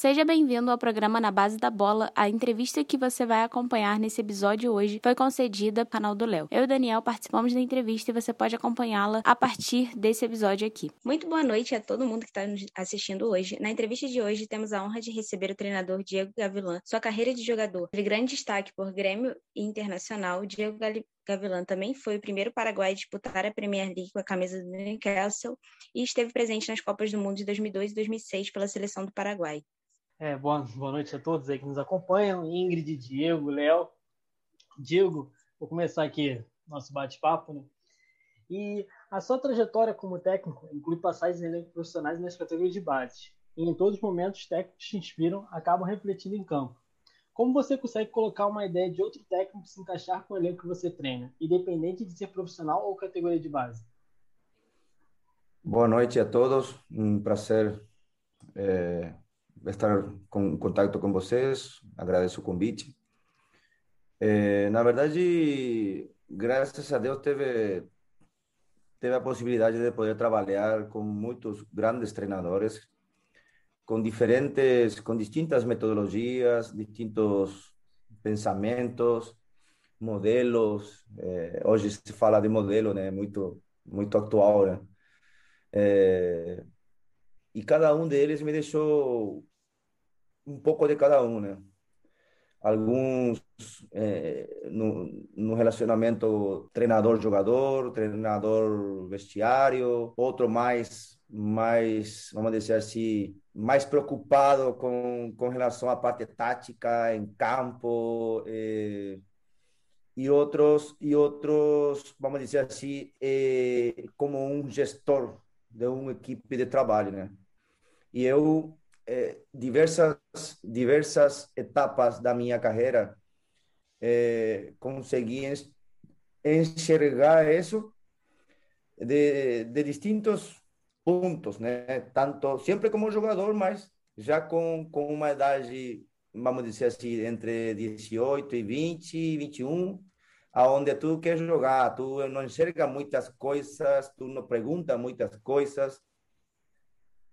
Seja bem-vindo ao programa Na Base da Bola. A entrevista que você vai acompanhar nesse episódio hoje foi concedida ao canal do Léo. Eu e o Daniel participamos da entrevista e você pode acompanhá-la a partir desse episódio aqui. Muito boa noite a todo mundo que está nos assistindo hoje. Na entrevista de hoje temos a honra de receber o treinador Diego Gavilan. Sua carreira de jogador de grande destaque por Grêmio Internacional, Diego Gavilan também foi o primeiro paraguai a disputar a Premier League com a camisa do Newcastle e esteve presente nas Copas do Mundo de 2002 e 2006 pela seleção do Paraguai. É, boa, boa noite a todos aí que nos acompanham, Ingrid, Diego, Léo. Diego, vou começar aqui nosso bate-papo, né? E a sua trajetória como técnico inclui passagens em profissionais nas categorias de base. E em todos os momentos, técnicos te inspiram, acabam refletindo em campo. Como você consegue colocar uma ideia de outro técnico se encaixar com o elenco que você treina, independente de ser profissional ou categoria de base? Boa noite a todos, um prazer é, estar com contato com vocês, agradeço o convite. É, na verdade, graças a Deus teve teve a possibilidade de poder trabalhar com muitos grandes treinadores, com diferentes, com distintas metodologias, distintos pensamentos, modelos. É, hoje se fala de modelo, né? Muito muito atual, né? É, e cada um deles me deixou um pouco de cada um, né? Alguns é, no, no relacionamento treinador-jogador, treinador-vestiário, outro mais, mais, vamos dizer assim, mais preocupado com, com relação à parte tática em campo, e outros, e outros, vamos dizer assim, como um gestor de uma equipe de trabalho, né? E eu eh, diversas diversas etapas da minha carreira eh, consegui enxergar isso de, de distintos pontos, né? Tanto sempre como jogador, mas já com, com uma idade, vamos dizer assim, entre 18 e 20, 21, aonde tu quer jogar, tu não enxerga muitas coisas, tu não pergunta muitas coisas,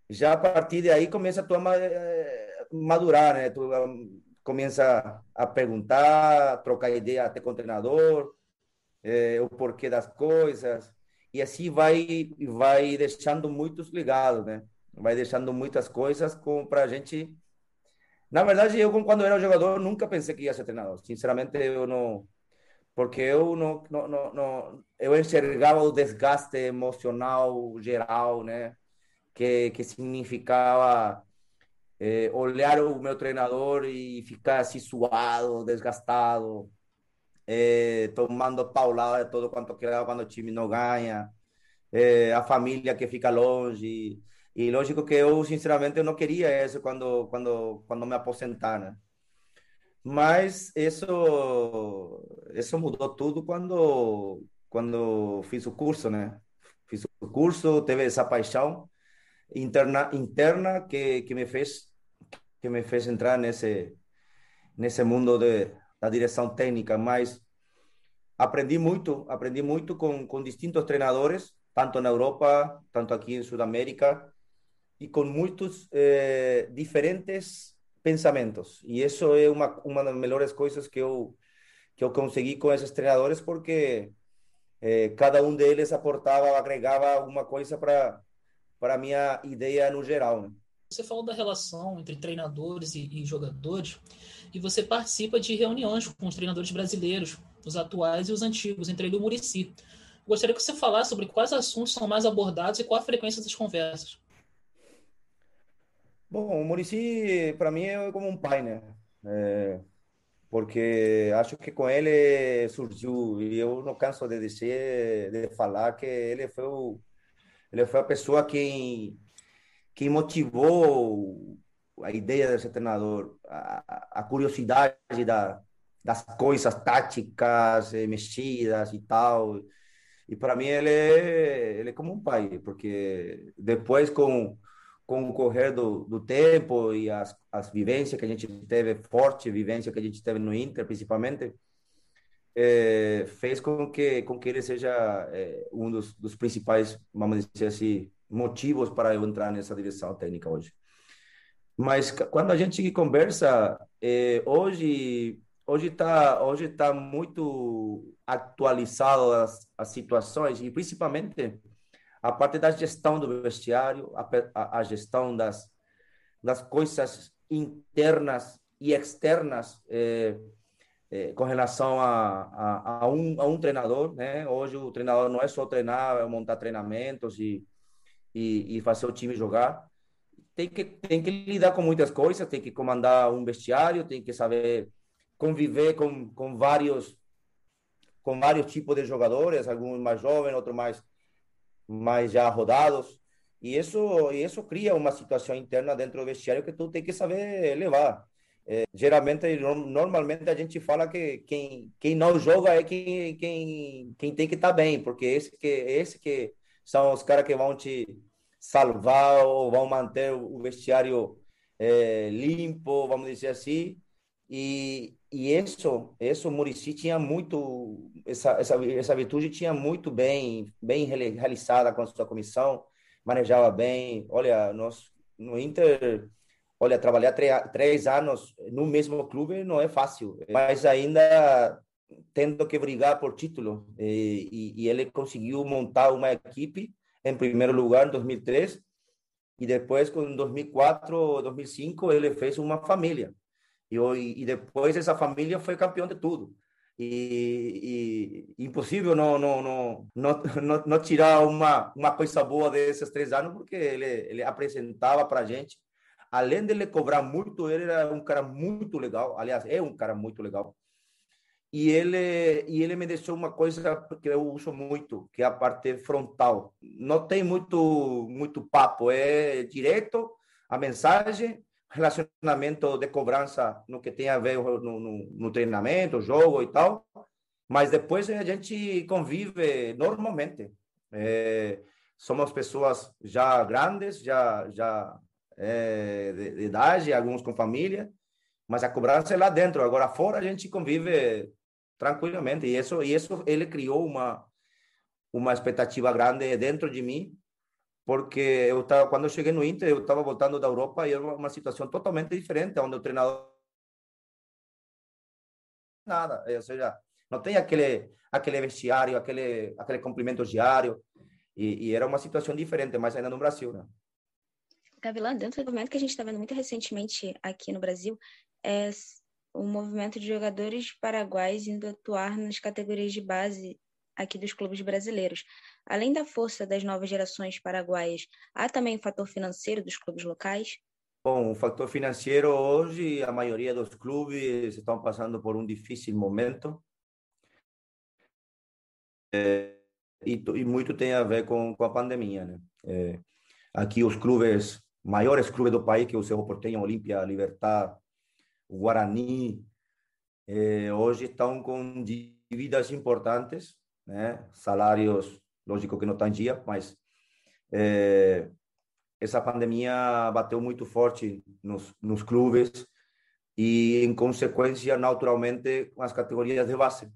já a partir de aí começa a tua eh, madurar, né? Tu um, começa a perguntar, a trocar ideia até com o treinador, é, o porquê das coisas, e assim vai vai deixando muitos ligados, né? Vai deixando muitas coisas para a gente. Na verdade, eu quando era jogador nunca pensei que ia ser treinador. Sinceramente, eu não, porque eu não, não, não, não eu enxergava o desgaste emocional geral, né? Que, que significava é, olhar o meu treinador e ficar assim suado, desgastado, é, tomando paulada de todo quanto que quando o time não ganha, é, a família que fica longe. E lógico que eu, sinceramente, eu não queria isso quando, quando, quando me aposentar, né? Mas isso, isso mudou tudo quando, quando fiz o curso, né? Fiz o curso, teve essa paixão interna interna que, que me fez que me fez entrar nesse nesse mundo de, da direção técnica, mas aprendi muito, aprendi muito com, com distintos treinadores, tanto na Europa, tanto aqui em Sudamérica, e com muitos eh, diferentes pensamentos. E isso é uma, uma das melhores coisas que eu, que eu consegui com esses treinadores, porque eh, cada um deles aportava, agregava alguma coisa para para a minha ideia no geral. Né? Você falou da relação entre treinadores e, e, jogadores, e você participa de reuniões com os treinadores brasileiros, os atuais e os antigos, entre ele e o Murici. Gostaria que você falasse sobre quais assuntos são mais abordados e qual a frequência das conversas. Bom, o Murici, para mim, é como um pai, né? É, porque acho que com ele surgiu, e eu não canso de dizer, de falar que ele foi o ele foi a pessoa que que motivou a ideia de ser treinador, a, a curiosidade da, das coisas táticas, eh, mexidas e tal. E para mim ele é, ele é como um pai, porque depois com com o correr do, do tempo e as, as vivências que a gente teve, forte vivência que a gente teve no Inter, principalmente, é, fez com que com que ele seja é, um dos, dos, principais, vamos dizer assim, motivos para eu entrar nessa direção técnica hoje. Mas quando a gente conversa, é, hoje hoje está hoje tá muito atualizado as, as situações e principalmente a parte da gestão do vestiário, a, a, gestão das, das coisas internas e externas é, é, com relação a, a, a, um, a um treinador, né? Hoje o treinador não é só treinar, é montar treinamentos e, e, e fazer o time jogar. Tem que, tem que lidar com muitas coisas, tem que comandar um vestiário, tem que saber conviver com, com vários com vários tipos de jogadores, alguns mais jovens, outros mais mais já rodados. E isso, isso cria uma situação interna dentro do vestiário que tu tem que saber levar. É, geralmente, normalmente a gente fala que quem, quem não joga é quem, quem, quem tem que estar tá bem, porque esse que, esse que são os caras que vão te salvar ou vão manter o vestiário é, limpo, vamos dizer assim. E, e isso, isso o Murici tinha muito, essa, essa, essa virtude tinha muito bem, bem realizada com a sua comissão, manejava bem. Olha, nós no Inter, olha, trabalhar três anos no mesmo clube não é fácil, mas ainda tendo que brigar por título. E, e, ele conseguiu montar uma equipe, em primeiro lugar, em 2003, e depois, em 2004, 2005, ele fez uma família. E, e depois essa família foi campeão de tudo. E, e, impossível não não, não não não tirar uma uma coisa boa desses três anos porque ele ele apresentava para gente além de ele cobrar muito ele era um cara muito legal aliás é um cara muito legal e ele e ele me deixou uma coisa que eu uso muito que é a parte frontal não tem muito muito papo é direto a mensagem relacionamento de cobrança no que tem a ver no, no, no treinamento, jogo e tal, mas depois a gente convive normalmente. É, somos pessoas já grandes, já já é, de, de, idade, alguns com família, mas a cobrança é lá dentro. Agora fora a gente convive tranquilamente e isso e isso ele criou uma uma expectativa grande dentro de mim porque eu tava, quando eu cheguei no Inter, eu estava voltando da Europa e era uma situação totalmente diferente, onde o treinador nada, ou seja, não tem aquele aquele vestiário, aquele aquele cumprimento diário, e, e, era uma situação diferente, mas ainda no Brasil, né? Gavilã, dentro do movimento que a gente está vendo muito recentemente aqui no Brasil, é o movimento de jogadores paraguaios indo atuar nas categorias de base aqui dos clubes brasileiros. Além da força das novas gerações paraguaias, há também o fator financeiro dos clubes locais? Bom, o fator financeiro hoje, a maioria dos clubes estão passando por um difícil momento. É, e, e, muito tem a ver com, com a pandemia, né? É, aqui os clubes, maiores clubes do país, que é o Cerro Porteño, Olímpia, Libertad, Guarani, é, hoje estão com dívidas importantes né? Salários, lógico que não estão em dia, mas é, essa pandemia bateu muito forte nos, nos clubes e, em consequência, naturalmente, as categorias de base.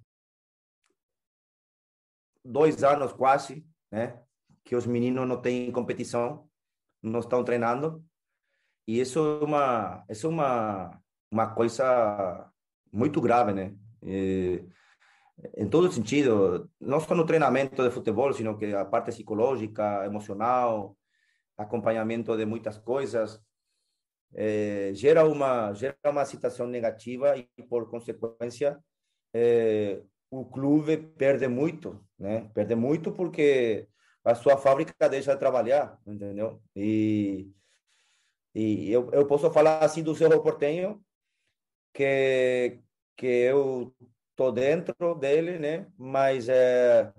Dois anos quase, né? Que os meninos não têm competição, não estão treinando. E isso é uma, isso é uma, uma coisa muito grave, né? E, em todo sentido, não só no treinamento de futebol, sino que a parte psicológica, emocional, acompanhamento de muitas coisas, eh, gera uma gera uma situação negativa e por consequência eh, o clube perde muito, né? Perde muito porque a sua fábrica deixa de trabalhar, entendeu? E e eu, eu posso falar assim do Cerro Portenho que que eu tô dentro dele, né? Mas é,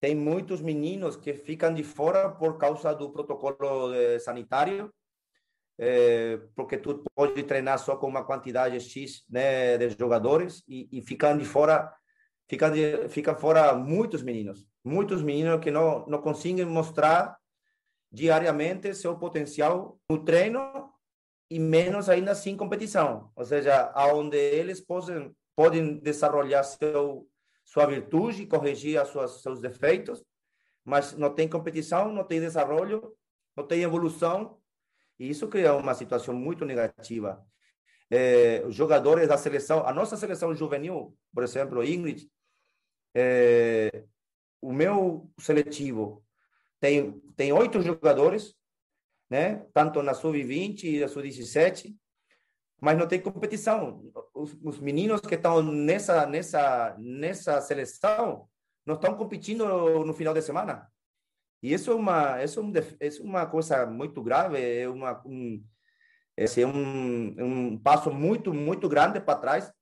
tem muitos meninos que ficam de fora por causa do protocolo sanitário, é, porque tu pode treinar só com uma quantidade x né, de jogadores e, e ficam de fora ficam de, ficam fora muitos meninos, muitos meninos que não não conseguem mostrar diariamente seu potencial no treino e menos ainda sem competição, ou seja, aonde eles possam podem desenvolver seu, sua virtude, corrigir as suas, seus defeitos, mas não tem competição, não tem desenvolvimento, não tem evolução E isso cria uma situação muito negativa. É, os jogadores da seleção, a nossa seleção juvenil, por exemplo, Ingrid, é, o meu seletivo tem tem oito jogadores, né? Tanto na sub-20 e na sub-17, mas não tem competição. Os, os, meninos que estão nessa nessa nessa seleção não estão competindo no final de semana. E isso é uma isso é, um, é uma coisa muito grave, é uma um, esse é um, um passo muito muito grande para trás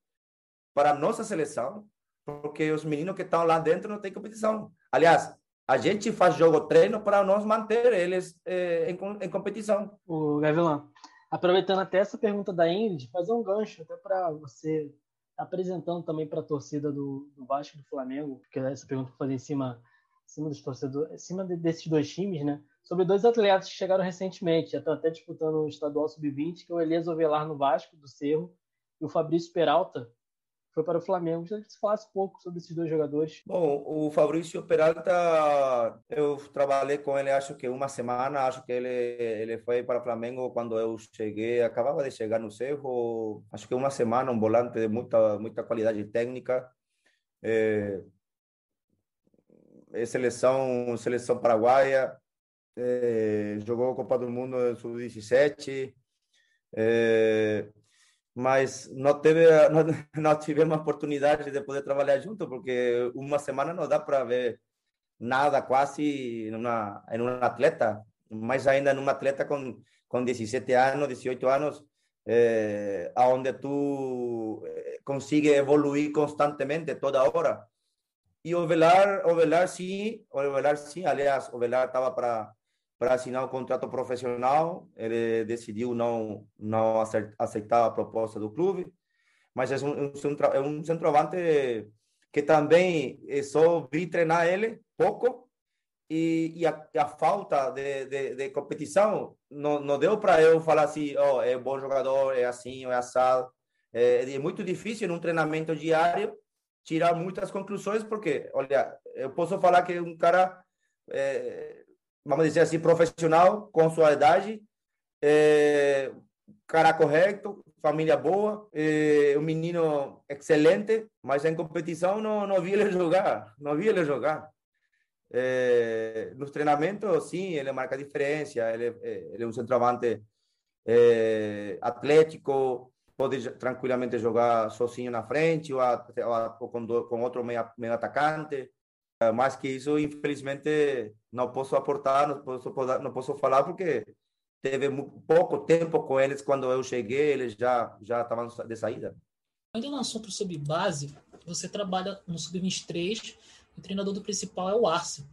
para a nossa seleção, porque os meninos que estão lá dentro não têm competição. Aliás, a gente faz jogo treino para nós manter eles eh, em, em competição. O Gavilão, aproveitando até essa pergunta da Ingrid, fazer um gancho até para você apresentando também para a torcida do, do Vasco e do Flamengo, porque essa pergunta que fazer em cima, em cima dos torcedores, em cima de, desses dois times, né? Sobre dois atletas que chegaram recentemente, já estão até disputando o estadual sub-20, que é o Elias Ovelar no Vasco, do Cerro, e o Fabrício Peralta, foi para o Flamengo. Gostaria que você falasse um pouco sobre esses dois jogadores. Bom, o Fabrício Peralta, eu trabalhei com ele acho que uma semana, acho que ele ele foi para o Flamengo quando eu cheguei, acabava de chegar no Cerro, acho que uma semana, um volante de muita muita qualidade técnica. É, seleção seleção paraguaia, é, jogou a Copa do Mundo sub-17. É, mas não teve não, não tivemos a oportunidade de poder trabalhar junto porque uma semana não dá para ver nada quase numa em um atleta mais ainda num atleta com com 17 anos 18 anos eh, aonde tu eh, consigue evoluir constantemente toda hora. E o Velar o Velar sim o Velar sim aliás o Velar estava para para assinar um contrato profissional. Ele decidiu não não aceitar a proposta do clube, mas é um, é um centroavante que também é só vi treinar ele pouco e, e a, a, falta de, de, de, competição não, não deu para eu falar assim, oh, é bom jogador, é assim, é assado. É, é muito difícil num treinamento diário tirar muitas conclusões, porque, olha, eu posso falar que um cara é, vamos dizer assim, profissional, com sua idade, é, cara correto, família boa, é, um menino excelente, mas em competição não, não vi ele jogar, não vi ele jogar. É, nos treinamentos, sim, ele marca diferença, ele, é, ele é um centroavante é, atlético, pode tranquilamente jogar sozinho na frente ou, a, ou, com, com outro meio, meio atacante. Mas que isso, infelizmente, não posso aportar, não posso, não posso falar porque teve pouco tempo com eles quando eu cheguei, eles já já estavam de saída. Ainda no assunto sobre base, você trabalha no sub-23, o treinador do principal é o Arce.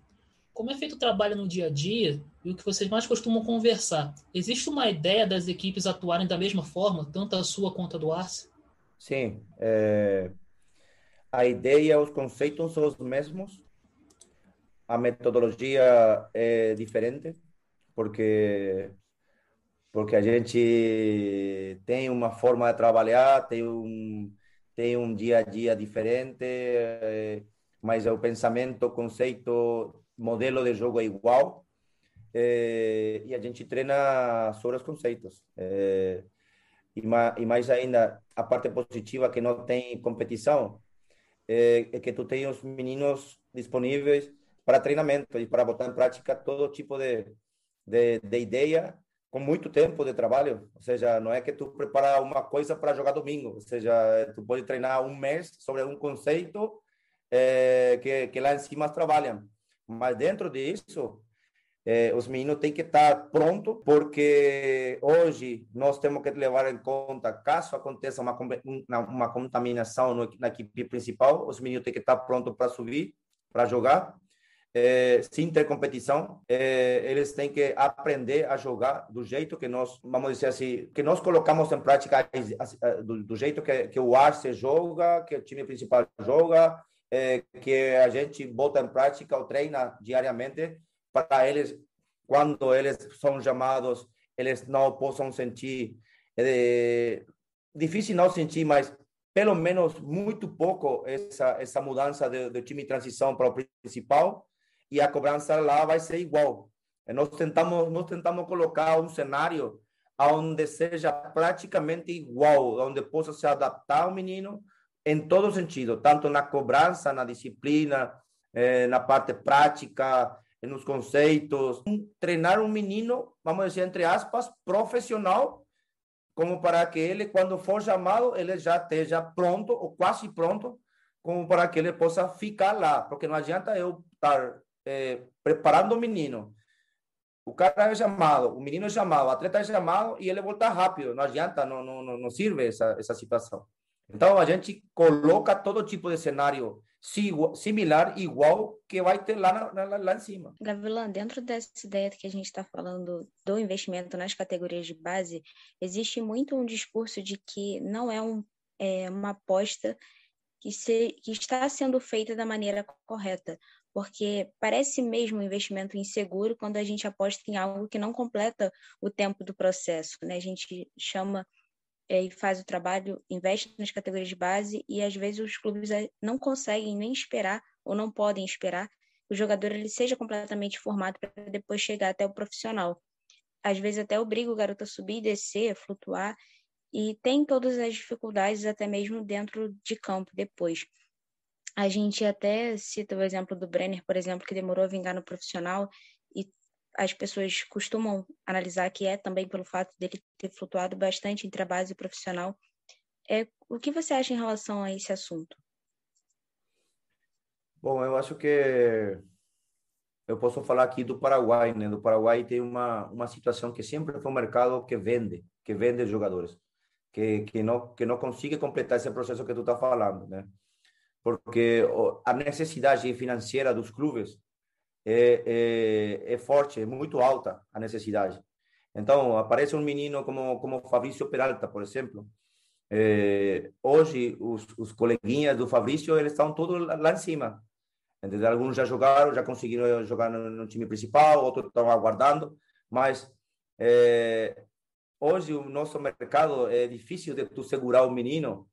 Como é feito o trabalho no dia a dia e o que vocês mais costumam conversar? Existe uma ideia das equipes atuarem da mesma forma, tanto a sua quanto a do Arce? Sim. É... A ideia, os conceitos são os mesmos, a metodologia é diferente, porque porque a gente tem uma forma de trabalhar, tem um tem um dia a dia diferente, é, mas o pensamento, conceito, modelo de jogo é igual. É, e a gente treina sobre os conceitos. É, e, mais, ainda, a parte positiva que não tem competição é, é que tu tem os meninos disponíveis para treinamento e para botar em prática todo tipo de, de, de ideia com muito tempo de trabalho. Ou seja, não é que tu prepara uma coisa para jogar domingo. Ou seja, tu pode treinar um mês sobre um conceito é, que, que lá em cima trabalham. Mas dentro disso, é, os meninos têm que estar pronto porque hoje nós temos que levar em conta, caso aconteça uma, uma contaminação na equipe principal, os meninos têm que estar prontos para subir, para jogar é, ter competição, é, eles têm que aprender a jogar do jeito que nós, vamos dizer assim, que nós colocamos em prática, do, do jeito que, que o Arce joga, que o time principal joga, é, que a gente bota em prática ou treina diariamente para eles, quando eles são chamados, eles não possam sentir, é, difícil não sentir, mas pelo menos muito pouco essa essa mudança do time de transição para o principal e a cobrança lá vai ser igual. Nós tentamos, nós tentamos colocar um cenário onde seja praticamente igual, onde possa se adaptar ao menino em todo sentido, tanto na cobrança, na disciplina, eh, na parte prática, nos conceitos. Treinar um menino, vamos dizer, entre aspas, profissional, como para que ele, quando for chamado, ele já esteja pronto, ou quase pronto, como para que ele possa ficar lá. Porque não adianta eu estar eh, preparando o menino o cara é chamado, o menino é chamado, o atleta é chamado e ele volta rápido. Não adianta, não, não, não serve essa, essa situação. Então, a gente coloca todo tipo de cenário similar, igual, que vai ter lá, lá, lá em cima. Gavilã, dentro dessa ideia que a gente está falando do investimento nas categorias de base, existe muito um discurso de que não é, um, é uma aposta que, se, que está sendo feita da maneira correta porque parece mesmo um investimento inseguro quando a gente aposta em algo que não completa o tempo do processo. Né? A gente chama é, e faz o trabalho, investe nas categorias de base e às vezes os clubes eh, não conseguem nem esperar ou não podem esperar que o jogador ele seja completamente formado para depois chegar até o profissional. Às vezes até obriga o garoto a subir descer, flutuar e tem todas as dificuldades até mesmo dentro de campo depois. A gente até cita o exemplo do Brenner, por exemplo, que demorou a vingar no profissional e as pessoas costumam analisar que é também pelo fato dele ter flutuado bastante entre a base e o profissional. É, o que você acha em relação a esse assunto? Bom, eu acho que eu posso falar aqui do Paraguai, né? Do Paraguai tem uma uma situação que sempre foi um mercado que vende, que vende jogadores, que que não que não consegue completar esse processo que tu está falando, né? Porque a necessidade financeira dos clubes é, é, é, forte, é muito alta a necessidade. Então, aparece um menino como, como Fabrício Peralta, por exemplo. É, hoje, os, os coleguinhas do Fabrício, eles estão todos lá em cima. Entendeu? Alguns já jogaram, já conseguiram jogar no, no time principal, outros estão aguardando, mas é, hoje o nosso mercado é difícil de tu segurar o menino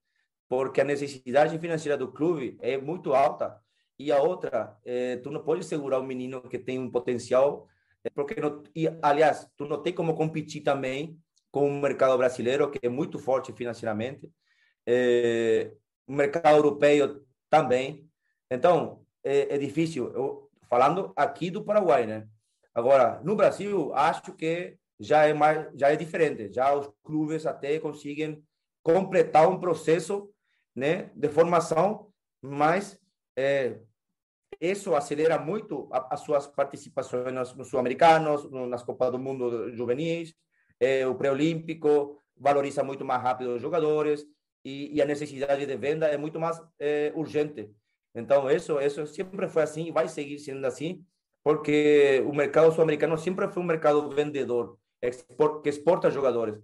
porque a necessidade financeira do clube é muito alta e a outra, é, tu não pode segurar um menino que tem um potencial, é, porque não, e, aliás, tu não tem como competir também com o mercado brasileiro que é muito forte financeiramente, é, o mercado europeu também. Então é, é difícil. Eu, falando aqui do Paraguai, né? Agora no Brasil acho que já é mais, já é diferente. Já os clubes até conseguem completar um processo né, de formação, mas é, isso acelera muito as suas participações nos, nos sul-americanos, nas Copas do Mundo juvenis, é, o pré-olímpico valoriza muito mais rápido os jogadores e, e, a necessidade de venda é muito mais é, urgente. Então, isso, isso sempre foi assim e vai seguir sendo assim, porque o mercado sul-americano sempre foi um mercado vendedor, que exporta jogadores.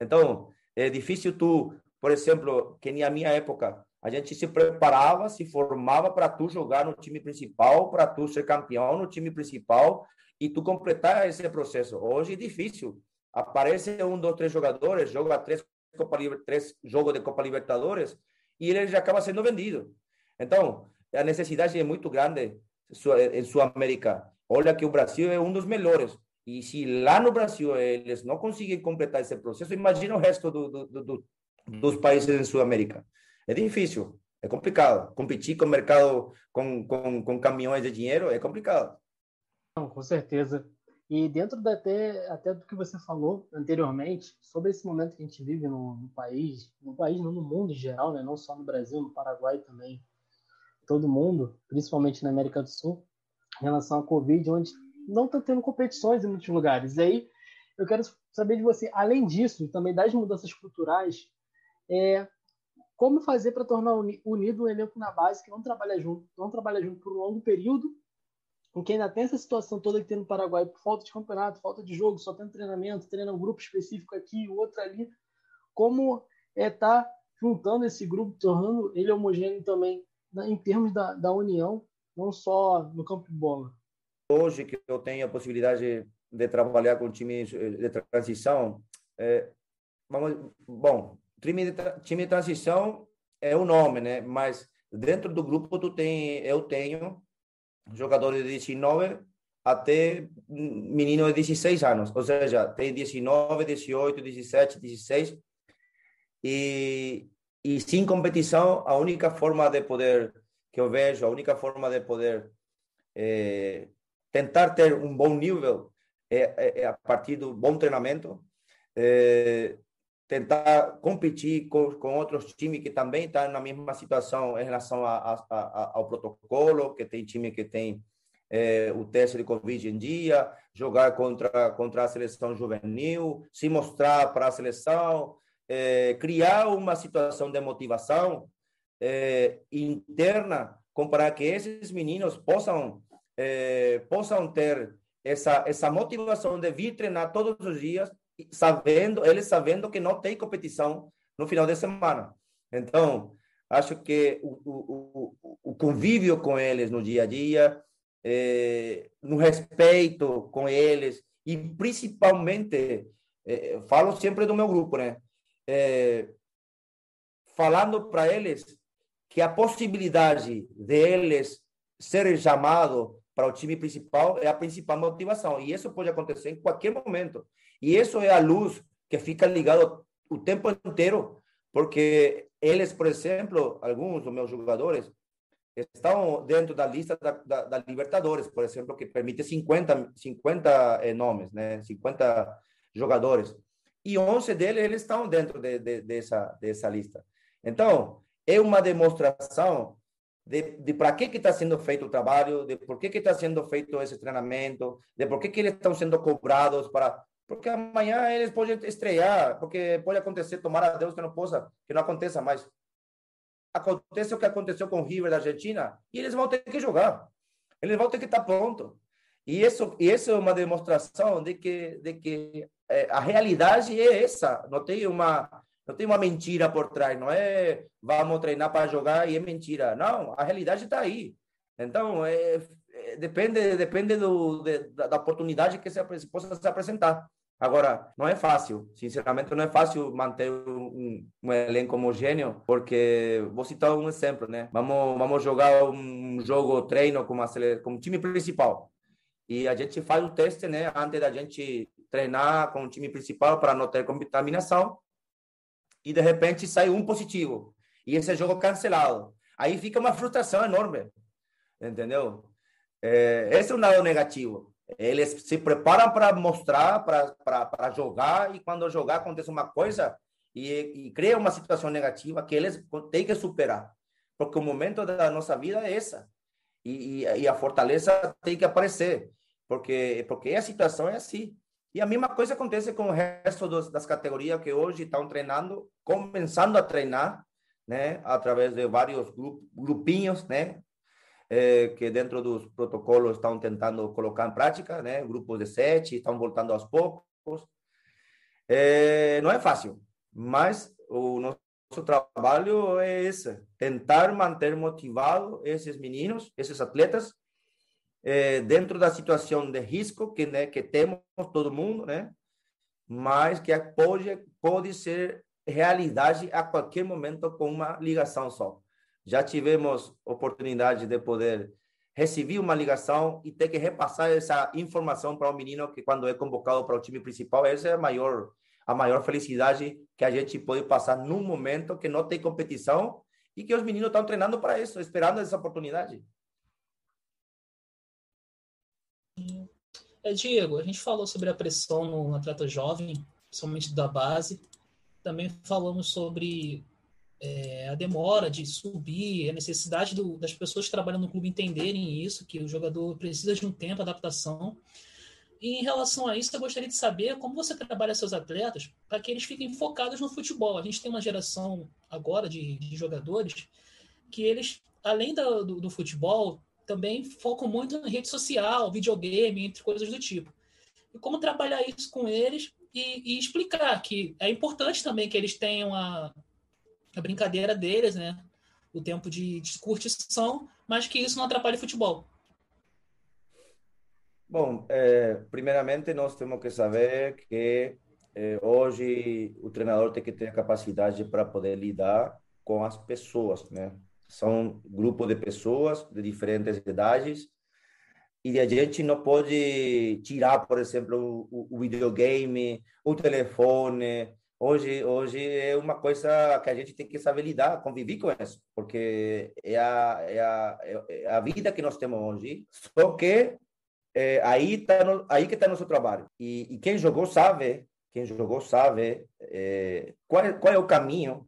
Então, é difícil tu por exemplo, que nem a minha época, a gente se preparava, se formava para tu jogar no time principal, para tu ser campeão no time principal e tu completar esse processo. Hoje é difícil. Aparece um, dois, três jogadores, joga três, Copa, três jogos de Copa Libertadores e ele já acaba sendo vendido. Então, a necessidade é muito grande em Sul-América. Olha que o Brasil é um dos melhores. E se lá no Brasil eles não conseguem completar esse processo, imagina o resto do, do, do, dos países em Sudamérica. É difícil, é complicado. Competir com o mercado, com, com, com caminhões de dinheiro, é complicado. Não, com certeza. E dentro da, até, até do que você falou anteriormente, sobre esse momento que a gente vive no, no país, no país, no mundo em geral, né? não só no Brasil, no Paraguai também, todo mundo, principalmente na América do Sul, em relação à Covid, onde não está tendo competições em muitos lugares. E aí, eu quero saber de você, além disso, também das mudanças culturais, é, como fazer para tornar unido um elenco na base que não trabalha junto, não trabalha junto por um longo período, em que ainda tem essa situação toda que tem no Paraguai, por falta de campeonato, falta de jogo, só tem treinamento, treina um grupo específico aqui, outro ali. Como é tá juntando esse grupo, tornando ele homogêneo também em termos da, da união, não só no campo de bola. Hoje que eu tenho a possibilidade de trabalhar com times de transição, é, vamos, bom, time de, time de transição é o nome, né? Mas dentro do grupo tu tem, eu tenho jogadores de 19 até menino de 16 anos, ou seja, tem 19, 18, 17, 16, e, e sem competição, a única forma de poder, que eu vejo, a única forma de poder é, tentar ter um bom nível é, é, é, a partir do bom treinamento, é, tentar competir com, com outros times que também estão na mesma situação em relação a, a, a, ao protocolo, que tem time que tem é, o teste de Covid em dia, jogar contra, contra a seleção juvenil, se mostrar para a seleção, é, criar uma situação de motivação é, interna, para que esses meninos possam, é, possam ter essa, essa motivação de vir treinar todos os dias, sabendo, eles sabendo que não tem competição no final de semana. Então, acho que o, o, o, o convívio com eles no dia a dia, é, no respeito com eles e principalmente é, falo sempre do meu grupo, né? É, falando para eles que a possibilidade deles serem chamados para o time principal é a principal motivação e isso pode acontecer em qualquer momento e isso é a luz que fica ligado o tempo inteiro porque eles, por exemplo, alguns dos meus jogadores estão dentro da lista da, da, da, Libertadores, por exemplo, que permite 50, 50 eh, nomes, né? 50 jogadores. E 11 deles eles estão dentro de, de, dessa, dessa lista. Então, é uma demonstração de, de para que está sendo feito o trabalho, de por que está sendo feito esse treinamento, de por que, que eles estão sendo cobrados para porque amanhã eles podem estrear, porque pode acontecer, tomara a Deus que não possa, que não aconteça mais acontece o que aconteceu com o River da Argentina e eles vão ter que jogar. Eles vão ter que estar pronto. E isso, e isso é uma demonstração de que, de que é, a realidade é essa. Não tem uma não tem uma mentira por trás. Não é vamos treinar para jogar e é mentira. Não, a realidade está aí. Então, é, é, depende depende do, de, da oportunidade que se possa se apresentar. Agora, não é fácil, sinceramente, não é fácil manter um, um elenco homogêneo, porque vou citar um exemplo, né? Vamos, vamos jogar um jogo treino com, uma, com o time principal. E a gente faz o teste, né? Antes da gente treinar com o time principal para não ter contaminação. E de repente sai um positivo. E esse jogo cancelado. Aí fica uma frustração enorme. Entendeu? É, esse é um lado negativo. Eles se preparam para mostrar, para jogar, e quando jogar acontece uma coisa e, e cria uma situação negativa que eles têm que superar. Porque o momento da nossa vida é essa. E, e, e a fortaleza tem que aparecer. Porque, porque a situação é assim. E a mesma coisa acontece com o resto dos, das categorias que hoje estão treinando, começando a treinar, né, através de vários grupinhos, né, é, que dentro dos protocolos estão tentando colocar em prática, né? Grupos de sete estão voltando aos poucos. É, não é fácil, mas o nosso trabalho é esse: tentar manter motivado esses meninos, esses atletas, é, dentro da situação de risco que né, que temos todo mundo, né? Mas que pode pode ser realidade a qualquer momento com uma ligação só já tivemos oportunidade de poder receber uma ligação e ter que repassar essa informação para o menino que quando é convocado para o time principal, essa é a maior a maior felicidade que a gente pode passar num momento que não tem competição e que os meninos estão treinando para isso, esperando essa oportunidade. É, Diego, a gente falou sobre a pressão no atleta jovem, principalmente da base. Também falamos sobre é, a demora de subir, a necessidade do, das pessoas que trabalham no clube entenderem isso, que o jogador precisa de um tempo de adaptação. E em relação a isso, eu gostaria de saber como você trabalha seus atletas para que eles fiquem focados no futebol. A gente tem uma geração agora de, de jogadores que eles, além do, do, do futebol, também focam muito na rede social, videogame, entre coisas do tipo. E como trabalhar isso com eles e, e explicar que é importante também que eles tenham a, a brincadeira deles, né? O tempo de, de curtição, mas que isso não atrapalhe o futebol. Bom, é, primeiramente nós temos que saber que é, hoje o treinador tem que ter a capacidade para poder lidar com as pessoas, né? São grupos de pessoas de diferentes idades e a gente não pode tirar, por exemplo, o, o videogame, o telefone. Hoje, hoje é uma coisa que a gente tem que saber lidar, conviver com isso, porque é a, é a, é a vida que nós temos hoje. Só que é, aí tá no, aí que está nosso trabalho. E, e, quem jogou sabe, quem jogou sabe é, qual, é, qual é o caminho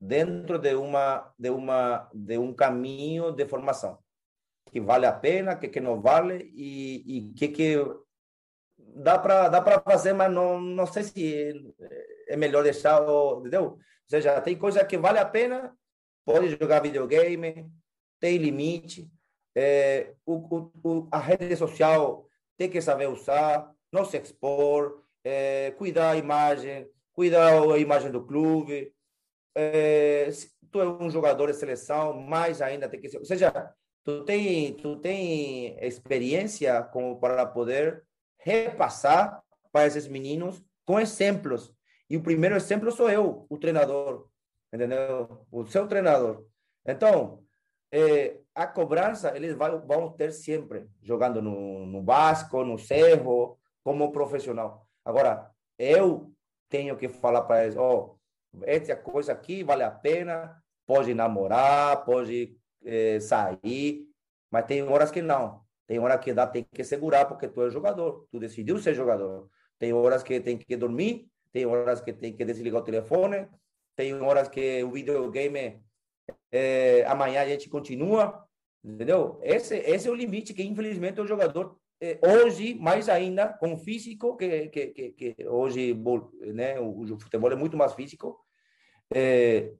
dentro de uma de uma de um caminho de formação que vale a pena, que que não vale e, e que que dá para dá para fazer, mas não não sei se é, melhor deixar, entendeu? Ou seja, tem coisa que vale a pena, pode jogar videogame, tem limite, é, o, o, a rede social tem que saber usar, não se expor, é, cuidar a imagem, cuidar a imagem do clube. É, se tu é um jogador de seleção, mais ainda tem que ser. Ou seja, tu tem, tu tem experiência como para poder repassar para esses meninos com exemplos. E o primeiro exemplo sou eu, o treinador, entendeu? O seu treinador. Então, é, a cobrança eles vão ter sempre, jogando no, no Vasco, no Cerro, como profissional. Agora, eu tenho que falar para eles, ó, oh, essa coisa aqui vale a pena, pode namorar, pode é, sair, mas tem horas que não. Tem horas que dá, tem que segurar porque tu é jogador, tu decidiu ser jogador. Tem horas que tem que dormir, tem horas que tem que desligar o telefone, tem horas que o videogame é, amanhã a gente continua, entendeu? Esse, esse é o limite que infelizmente o jogador é, hoje mais ainda com físico que, que, que, que hoje né o, o, futebol é muito mais físico é,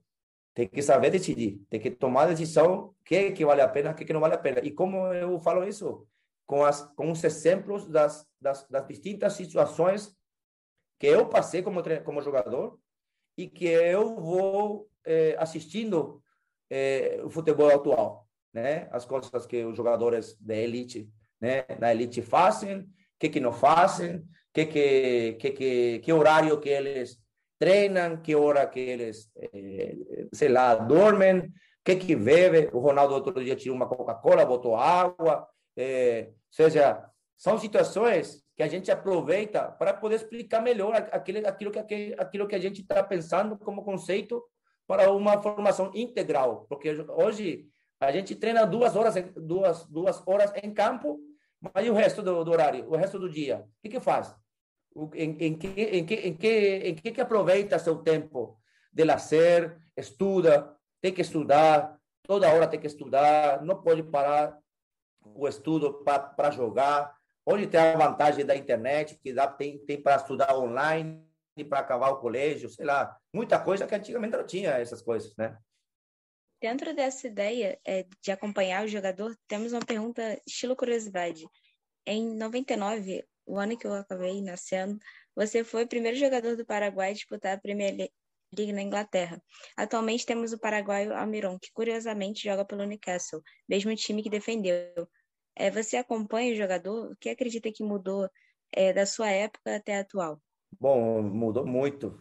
tem que saber decidir, tem que tomar a decisão que que vale a pena, o que que não vale a pena. E como eu falo isso? Com, as, com os exemplos das, das, das distintas situações que eu passei como, como jogador e que eu vou eh, assistindo eh, o futebol atual, né? As coisas que os jogadores da elite, né, na elite fazem, que que não fazem, que que que que, que horário que eles treinam, que hora que eles, eh, sei lá, dormem, que que bebe. O Ronaldo outro dia tirou uma Coca-Cola, botou água. Eh, seja, são situações que a gente aproveita para poder explicar melhor aquilo, aquilo, que, aquilo que a gente está pensando como conceito para uma formação integral. Porque hoje a gente treina duas horas, duas, duas horas em campo, mas e o resto do, do horário, o resto do dia? O que, que faz? em, em, que, em, que, em, que, em que, que aproveita seu tempo de lazer, estuda, tem que estudar, toda hora tem que estudar, não pode parar o estudo para jogar. Hoje tem a vantagem da internet, que dá, tem, tem para estudar online, para acabar o colégio, sei lá, muita coisa que antigamente não tinha essas coisas, né? Dentro dessa ideia é, de acompanhar o jogador, temos uma pergunta estilo curiosidade. Em 99, o ano que eu acabei nascendo, você foi o primeiro jogador do Paraguai a disputar a Premier League na Inglaterra. Atualmente temos o paraguaio Almiron, que curiosamente joga pelo Newcastle, mesmo time que defendeu. É, você acompanha o jogador? O que acredita que mudou é, da sua época até a atual? Bom, mudou muito.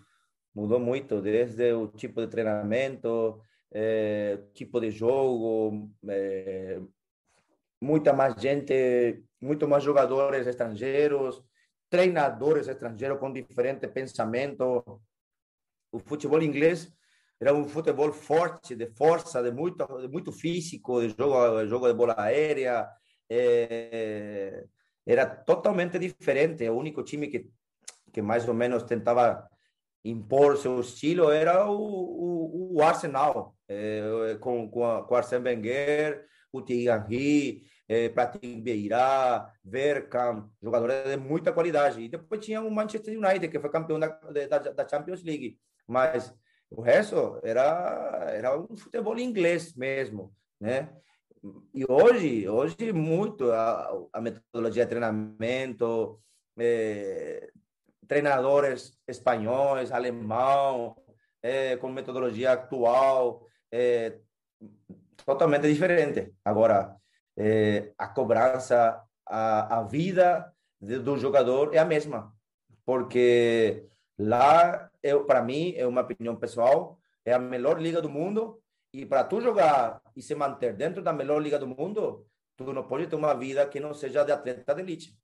Mudou muito, desde o tipo de treinamento, é, tipo de jogo, é, muita mais gente, muito mais jogadores estrangeiros, treinadores estrangeiros com diferente pensamento. O futebol inglês era um futebol forte, de força, de muito, de muito físico, de jogo, jogo de bola aérea. É, era totalmente diferente. O único time que, que mais ou menos tentava impor seu estilo era o, o, o Arsenal, é, com, com, a, com Arsène Wenger, o Thierry Henry, é, Pratik Beirá, Verkam, jogadores de muita qualidade. E depois tinha o Manchester United, que foi campeão da, da, da Champions League. Mas o resto era, era um futebol inglês mesmo, né? E hoje, hoje muito a, a metodologia de treinamento, é, treinadores espanhóis, alemão, é, com metodologia atual, é, totalmente diferente. Agora, a cobrança, a, a vida do jogador é a mesma, porque lá, para mim, é uma opinião pessoal, é a melhor liga do mundo, e para tu jogar e se manter dentro da melhor liga do mundo, tu não pode ter uma vida que não seja de atleta de elite.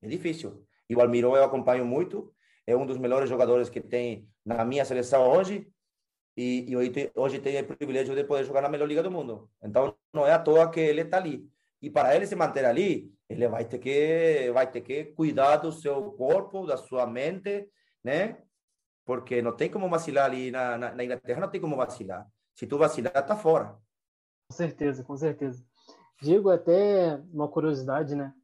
É difícil. E o Almirão eu acompanho muito, é um dos melhores jogadores que tem na minha seleção hoje, e, e hoje, tem o privilégio de poder jogar na melhor liga do mundo. Então, não é à toa que ele está ali. E para ele se manter ali, ele vai ter que vai ter que cuidar do seu corpo, da sua mente, né? Porque não tem como vacilar ali na, na, na Inglaterra, não tem como vacilar. Se tu vacilar, tá fora. Com certeza, com certeza. Digo até uma curiosidade, né?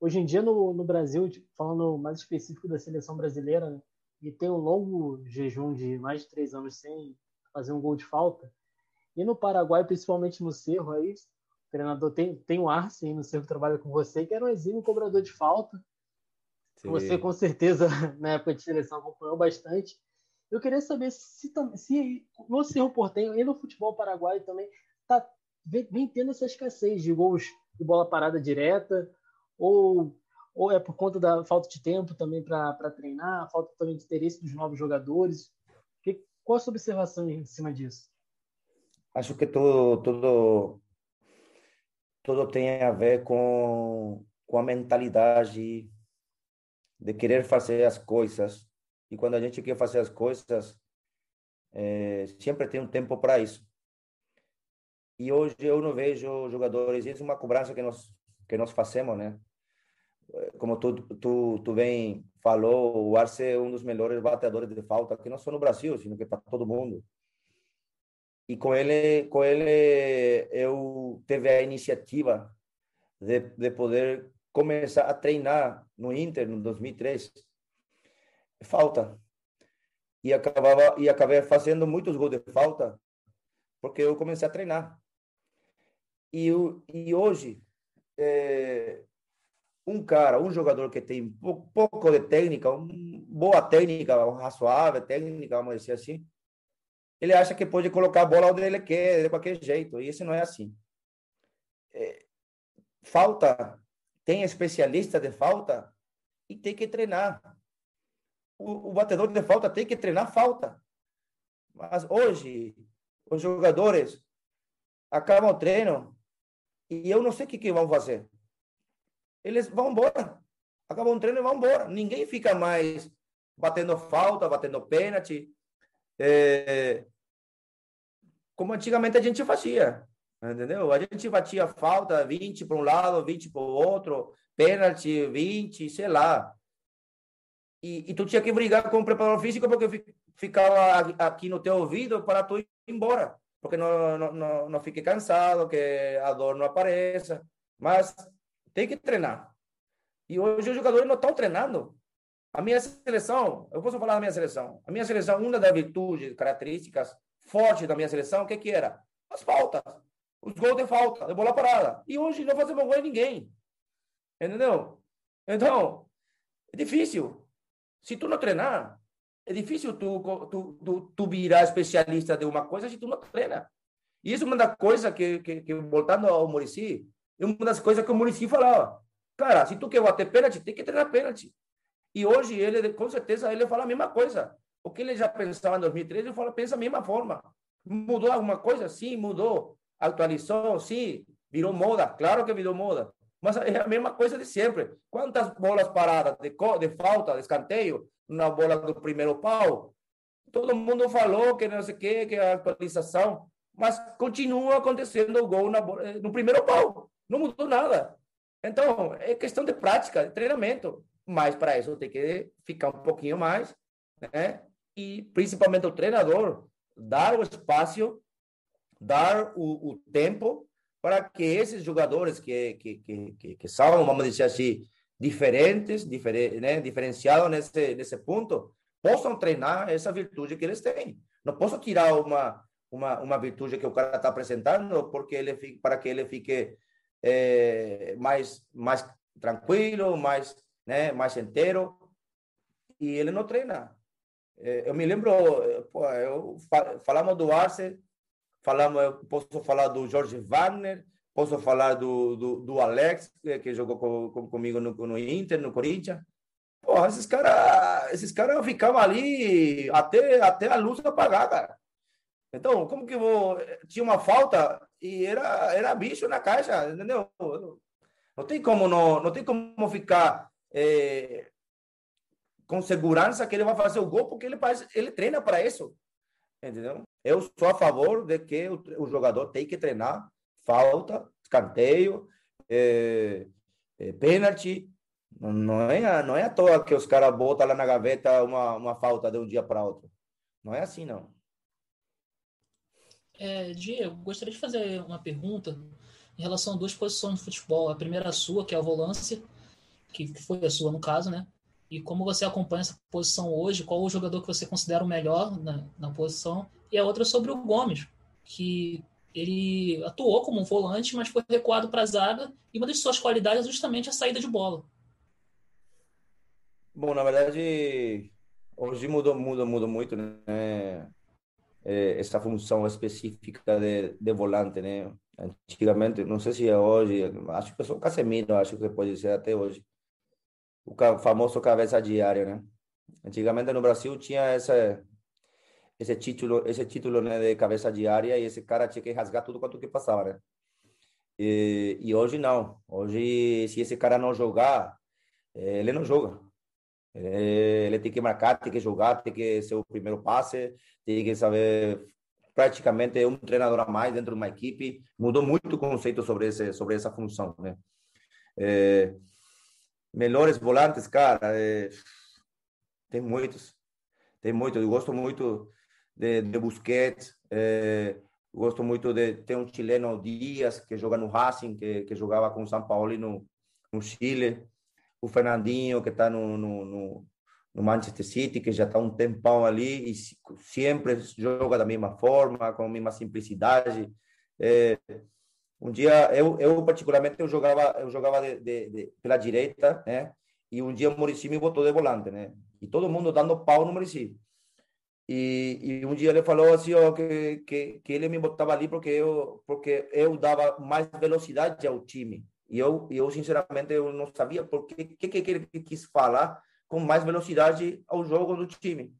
Hoje em dia no, no Brasil, falando mais específico da seleção brasileira, né? e tem um longo jejum de mais de três anos sem fazer um gol de falta. E no Paraguai, principalmente no Cerro, aí, o treinador tem, tem um Arce no Cerro que trabalha com você, que era um exímio cobrador de falta. Sim. Você, com certeza, na época de seleção, acompanhou bastante. Eu queria saber se, se no Cerro Portenho e no futebol paraguaio também tá, vem, vem tendo essa escassez de gols de bola parada direta, ou, ou é por conta da falta de tempo também para treinar, falta também de interesse dos novos jogadores. Que, qual a sua observação em cima disso? Acho que tudo, tudo, tudo tem a ver com, com a mentalidade de querer fazer as coisas. E quando a gente quer fazer as coisas, é, sempre tem um tempo para isso. E hoje eu não vejo jogadores, isso é uma cobrança que nós que nós fazemos, né? Como tu tu, tu bem falou, o Arce é um dos melhores bateadores de falta, que não só no Brasil, sino que para todo mundo. E com ele, com ele eu teve a iniciativa de, de poder começar a treinar no Inter no 2003. Falta. E acabava e acabei fazendo muitos gols de falta porque eu comecei a treinar. E, e hoje, é, um cara, um jogador que tem pouco de técnica, uma boa técnica, razoável técnica, vamos dizer assim, ele acha que pode colocar a bola onde ele quer, de qualquer jeito, e isso não é assim. É, falta, tem especialista de falta e tem que treinar. O, o batedor de falta tem que treinar falta. Mas hoje, os jogadores acabam o treino e eu não sei o que, que vão fazer. Eles vão embora. Acabam o treino e vão embora. Ninguém fica mais batendo falta, batendo pênalti é, como antigamente a gente fazia, entendeu? A gente batia falta 20 para um lado, 20 para o outro, pênalti 20, sei lá. E, e, tu tinha que brigar com o preparador físico porque ficava aqui no teu ouvido para tu ir embora, porque não, não, não, não fique cansado, que a dor não apareça. Mas tem que treinar. E hoje os jogadores não estão treinando. A minha seleção, eu posso falar da minha seleção. A minha seleção, uma das virtudes, características fortes da minha seleção, o que que era? As faltas. Os gols de falta, de bola parada. E hoje não fazemos gol em ninguém. Entendeu? Então, é difícil. Se tu não treinar, é difícil tu, tu, tu, tu virar especialista de uma coisa se tu não treina. E isso é uma das coisas que, que, que voltando ao Murici, é uma das coisas que o Murici falava. Cara, se tu quer bater pênalti, tem que treinar pênalti. E hoje ele, com certeza, ele fala a mesma coisa. O que ele já pensava em 2013, ele fala, pensa a mesma forma. Mudou alguma coisa? Sim, mudou. Atualizou? Sim. Virou moda? Claro que virou moda. Mas é a mesma coisa de sempre. Quantas bolas paradas de, de falta, de escanteio, na bola do primeiro pau? Todo mundo falou que não sei o que, que é atualização. Mas continua acontecendo o gol na, eh, no primeiro pau. Não mudou nada. Então, é questão de prática, de treinamento. Mas para isso tem que ficar um pouquinho mais, né? E principalmente o treinador dar o espaço, dar o, o tempo para que esses jogadores que, que, que, que, são, vamos dizer assim, diferentes, diferen, né? diferenciados nesse, nesse ponto, possam treinar essa virtude que eles têm. Não posso tirar uma, uma, uma virtude que o cara está apresentando porque ele fique, para que ele fique é, mais, mais tranquilo, mais né, mais inteiro, e ele não treina. É, eu me lembro, pô, eu, falamos do Arce, falamos, posso falar do Jorge Wagner, posso falar do, do, do Alex, que, jogou com, com, comigo no, no Inter, no Corinthians. Esses caras esses cara ficavam ali até, até a luz apagar, cara. Então, como que vou... Tinha uma falta, e era, era bicho na caixa, entendeu? Não tem como não, não tem como ficar é, com segurança que ele vai fazer o gol, porque ele, faz, ele treina para isso, entendeu? Eu sou a favor de que o, o jogador tem que treinar falta, escanteio, é, é, pênalti. Não é, não é à toa que os caras botam lá na gaveta uma, uma falta de um dia para outro. Não é assim, não. É, Diego, gostaria de fazer uma pergunta em relação a duas posições de futebol. A primeira a sua, que é a volância, que foi a sua no caso, né? E como você acompanha essa posição hoje, qual o jogador que você considera o melhor na, na posição? E a outra sobre o Gomes, que ele atuou como um volante, mas foi recuado para a zaga, e uma das suas qualidades é justamente a saída de bola. Bom, na verdade, hoje mudou, mudou, mudou muito, né? eh, essa função específica de, de volante, né? Antigamente, não sei se é hoje, acho que o Casemiro, acho que pode ser até hoje, o famoso cabeça diária, né? Antigamente no Brasil tinha essa esse título, esse título né, de cabeça diária e esse cara tinha que rasgar tudo quanto que passava, né? E, e hoje não. Hoje, se esse cara não jogar, ele não joga. Ele tem que marcar, tem que jogar, tem que ser o primeiro passe, tem que saber praticamente é um treinador a mais dentro de uma equipe. Mudou muito o conceito sobre esse sobre essa função, né? É, melhores volantes, cara, é, tem muitos, tem muitos. Eu gosto muito de, de Busquets, é, gosto muito de ter um chileno Dias que joga no Racing, que, que jogava com o São Paulo no, no Chile o Fernandinho, que está no, no, no, no, Manchester City, que já está um tempão ali e sempre joga da mesma forma, com a mesma simplicidade. É, um dia, eu, eu particularmente, eu jogava, eu jogava de, de, de, pela direita, né? E um dia o Muricy me botou de volante, né? E todo mundo dando pau no Muricy. E, e, um dia ele falou assim ó, que, que, que ele me botava ali porque eu porque eu dava mais velocidade ao time e eu, eu sinceramente, eu não sabia por que, que, que ele quis falar com mais velocidade ao jogo do time.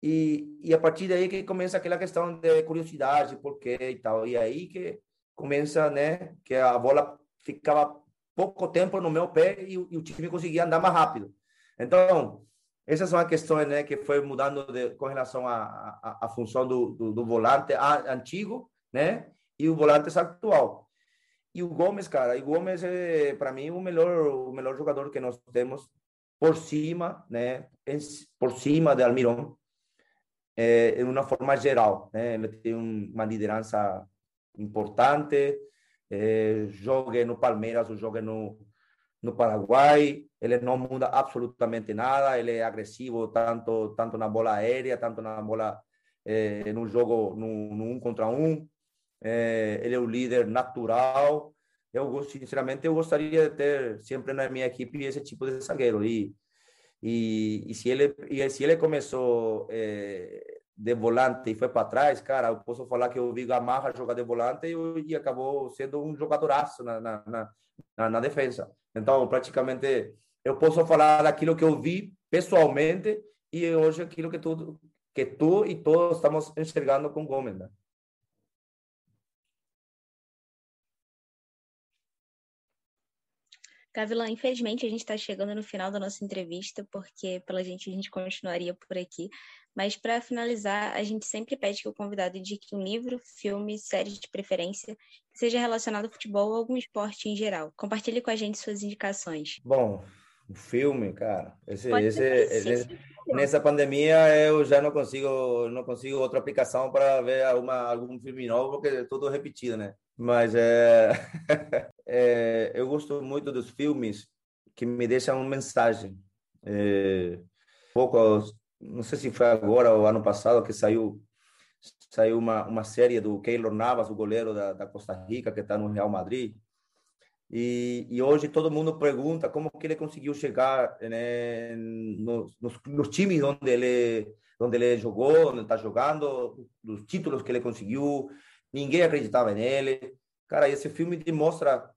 E, e a partir daí que começa aquela questão de curiosidade, por quê e tal. E aí que começa, né, que a bola ficava pouco tempo no meu pé e, e o time conseguia andar mais rápido. Então, essas são as questões né, que foi mudando de, com relação à, função do, do, do volante antigo né, e o volante atual. E o Gomes, cara, o Gomes é para mim o melhor o melhor jogador que nós temos por cima, né? Por cima de Almirón, é, de uma forma geral, né? Ele tem uma liderança importante, é, joga no Palmeiras joga no no Paraguai, ele não muda absolutamente nada, ele é agressivo tanto tanto na bola aérea, tanto na bola é, no jogo no, no um contra um, é, ele é o líder natural. Eu, sinceramente, eu gostaria de ter sempre na minha equipe esse tipo de zagueiro. E, e, e se ele e se ele começou é, de volante e foi para trás, cara, eu posso falar que eu vi Gamarra jogar de volante e, e acabou sendo um jogadoraço na, na, na, na defesa. Então, praticamente, eu posso falar daquilo que eu vi pessoalmente e hoje aquilo que tu, que tu e todos estamos enxergando com Gomes. Né? Gavilã, infelizmente a gente está chegando no final da nossa entrevista, porque pela gente a gente continuaria por aqui. Mas para finalizar, a gente sempre pede que o convidado indique um livro, filme, série de preferência que seja relacionado ao futebol ou algum esporte em geral. Compartilhe com a gente suas indicações. Bom, o filme, cara. Esse, esse, esse, nessa pandemia eu já não consigo, não consigo outra aplicação para ver alguma, algum filme novo, porque é tudo repetido, né? Mas é, é, eu gosto muito dos filmes que me deixam uma mensagem. É, pouco, não sei se foi agora ou ano passado que saiu saiu uma, uma série do Keylor Navas, o goleiro da, da Costa Rica, que está no Real Madrid. E, e, hoje todo mundo pergunta como que ele conseguiu chegar né, nos, nos, nos, times onde ele onde ele jogou, onde está jogando, dos títulos que ele conseguiu, ninguém acreditava nele. Cara, esse filme demonstra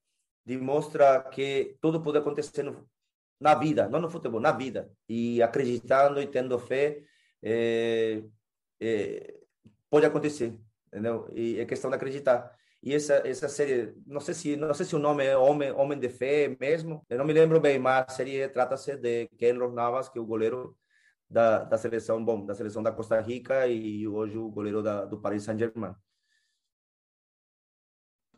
demonstra que tudo pode acontecer no, na vida, não no futebol, na vida. E acreditando e tendo fé, é, é, pode acontecer, entendeu? E é questão de acreditar. e essa essa série não sei se não sei se o nome é Homem Homem de Fé mesmo eu não me lembro bem mas a série trata-se de Keylor Navas que é o goleiro da, da seleção bom da seleção da Costa Rica e hoje o goleiro da, do Paris Saint-Germain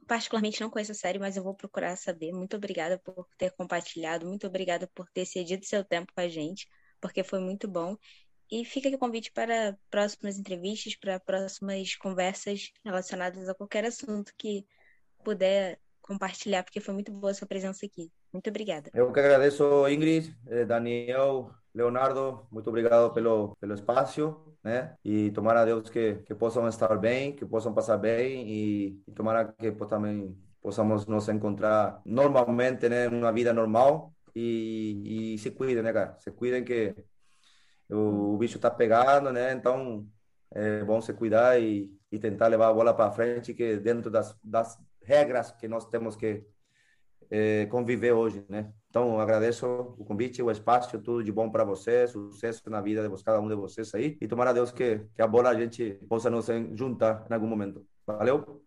particularmente não conheço a série, mas eu vou procurar saber. Muito obrigada por ter compartilhado, muito obrigada por ter cedido seu tempo com a gente, porque foi muito bom. E fica aqui o convite para próximas entrevistas, para próximas conversas relacionadas a qualquer assunto que puder compartilhar, porque foi muito boa a sua presença aqui. Muito obrigada. Eu que agradeço, Ingrid, eh, Daniel, Leonardo, muito obrigado pelo, pelo espaço, né? E tomara a Deus que, que possam estar bem, que possam passar bem e, e tomara que também possamos nos encontrar normalmente, né? Uma vida normal e, e se cuidem, né, cara? Se cuidem que o, o bicho está pegando, né? Então é bom se cuidar e, e tentar levar a bola para frente, que dentro das, das regras que nós temos que é, conviver hoje, né? Então, agradeço o convite, o espaço, tudo de bom para você, sucesso na vida de cada um de vocês aí. E tomara a Deus que, que a bola a gente possa nos juntar em algum momento. Valeu?